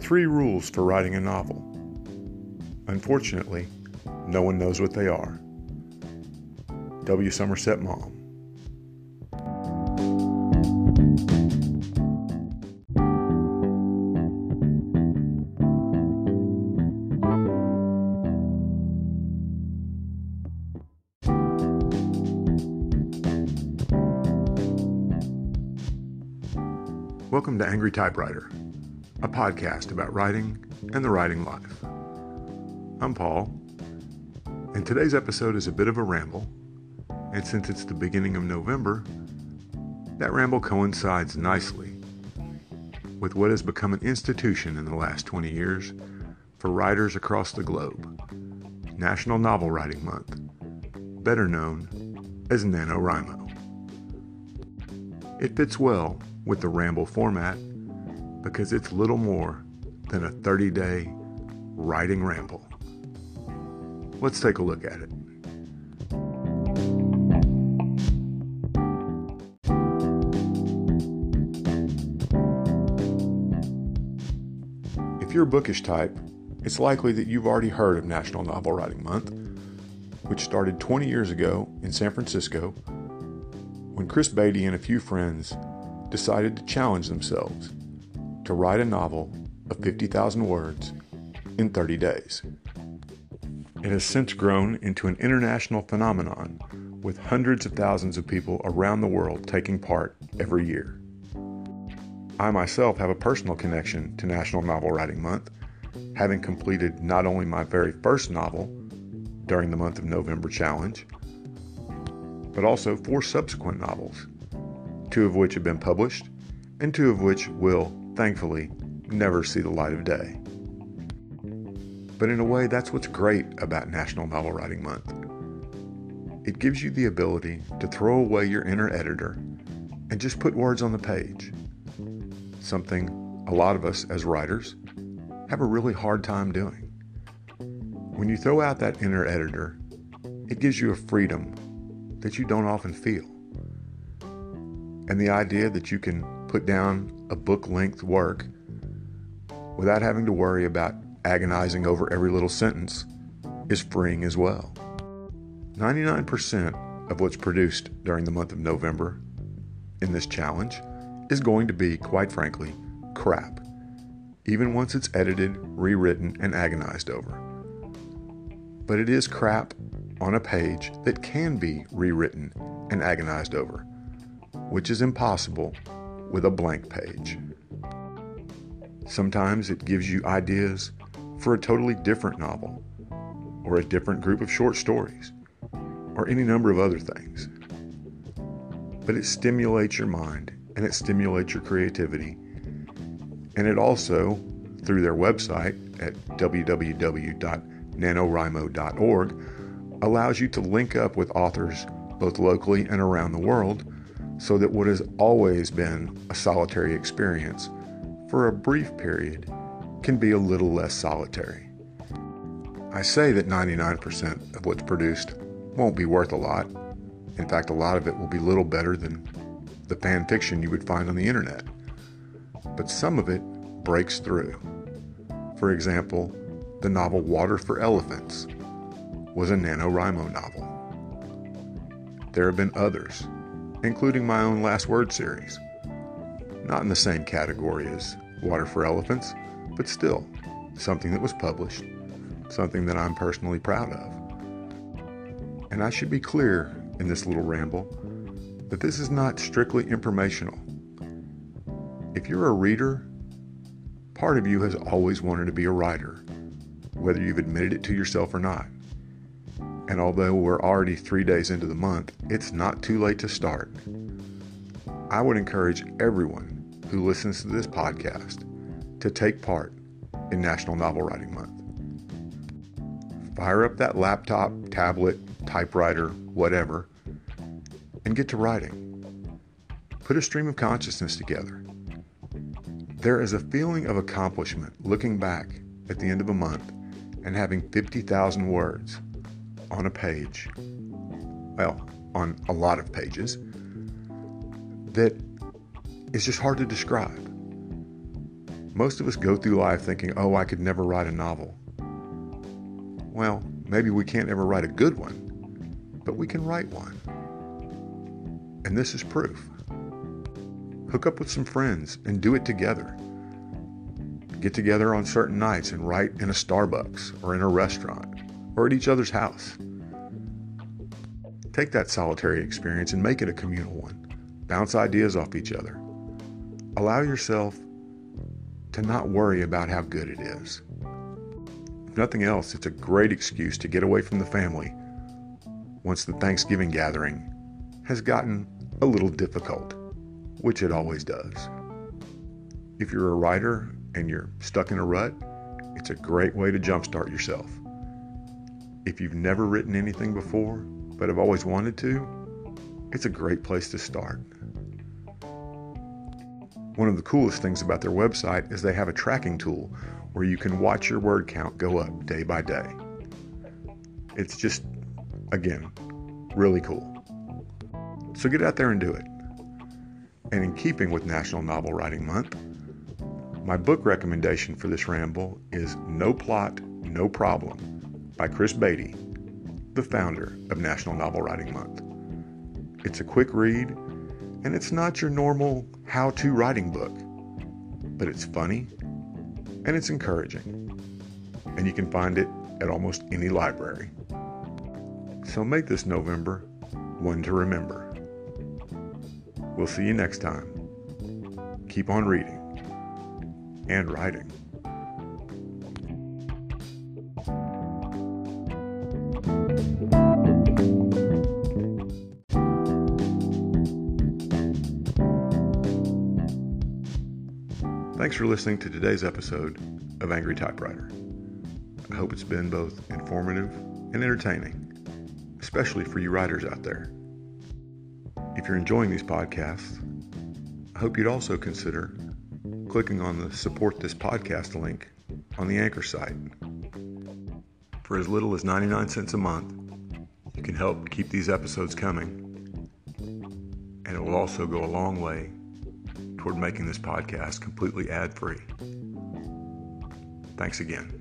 three rules for writing a novel. Unfortunately, no one knows what they are. W. Somerset Maugham. Welcome to Angry Typewriter, a podcast about writing and the writing life. I'm Paul, and today's episode is a bit of a ramble, and since it's the beginning of November, that ramble coincides nicely with what has become an institution in the last 20 years for writers across the globe National Novel Writing Month, better known as NaNoWriMo. It fits well with the Ramble format because it's little more than a 30 day writing ramble. Let's take a look at it. If you're a bookish type, it's likely that you've already heard of National Novel Writing Month, which started 20 years ago in San Francisco when Chris Baty and a few friends decided to challenge themselves to write a novel of 50,000 words in 30 days. It has since grown into an international phenomenon with hundreds of thousands of people around the world taking part every year. I myself have a personal connection to National Novel Writing Month, having completed not only my very first novel during the month of November challenge, but also four subsequent novels two of which have been published, and two of which will, thankfully, never see the light of day. But in a way, that's what's great about National Novel Writing Month. It gives you the ability to throw away your inner editor and just put words on the page. Something a lot of us as writers have a really hard time doing. When you throw out that inner editor, it gives you a freedom that you don't often feel. And the idea that you can put down a book length work without having to worry about agonizing over every little sentence is freeing as well. 99% of what's produced during the month of November in this challenge is going to be, quite frankly, crap, even once it's edited, rewritten, and agonized over. But it is crap on a page that can be rewritten and agonized over which is impossible with a blank page. Sometimes it gives you ideas for a totally different novel, or a different group of short stories, or any number of other things. But it stimulates your mind and it stimulates your creativity. And it also, through their website at www.nanowrimo.org, allows you to link up with authors both locally and around the world so that what has always been a solitary experience for a brief period can be a little less solitary. I say that 99% of what's produced won't be worth a lot. In fact, a lot of it will be little better than the fan fiction you would find on the internet. But some of it breaks through. For example, the novel Water for Elephants was a NaNoWriMo novel. There have been others including my own Last Word series. Not in the same category as Water for Elephants, but still something that was published, something that I'm personally proud of. And I should be clear in this little ramble that this is not strictly informational. If you're a reader, part of you has always wanted to be a writer, whether you've admitted it to yourself or not. And although we're already three days into the month, it's not too late to start. I would encourage everyone who listens to this podcast to take part in National Novel Writing Month. Fire up that laptop, tablet, typewriter, whatever, and get to writing. Put a stream of consciousness together. There is a feeling of accomplishment looking back at the end of a month and having 50,000 words on a page, well, on a lot of pages, that is just hard to describe. Most of us go through life thinking, oh, I could never write a novel. Well, maybe we can't ever write a good one, but we can write one. And this is proof. Hook up with some friends and do it together. Get together on certain nights and write in a Starbucks or in a restaurant or at each other's house. Take that solitary experience and make it a communal one. Bounce ideas off each other. Allow yourself to not worry about how good it is. If nothing else, it's a great excuse to get away from the family once the Thanksgiving gathering has gotten a little difficult, which it always does. If you're a writer and you're stuck in a rut, it's a great way to jumpstart yourself. If you've never written anything before, but have always wanted to, it's a great place to start. One of the coolest things about their website is they have a tracking tool where you can watch your word count go up day by day. It's just, again, really cool. So get out there and do it. And in keeping with National Novel Writing Month, my book recommendation for this ramble is No Plot, No Problem by Chris Baty, the founder of National Novel Writing Month. It's a quick read, and it's not your normal how to writing book, but it's funny and it's encouraging, and you can find it at almost any library. So make this November one to remember. We'll see you next time. Keep on reading and writing. Thanks for listening to today's episode of Angry Typewriter. I hope it's been both informative and entertaining, especially for you writers out there. If you're enjoying these podcasts, I hope you'd also consider clicking on the support this podcast link on the Anchor site. For as little as 99 cents a month, you can help keep these episodes coming, and it will also go a long way toward making this podcast completely ad free. Thanks again.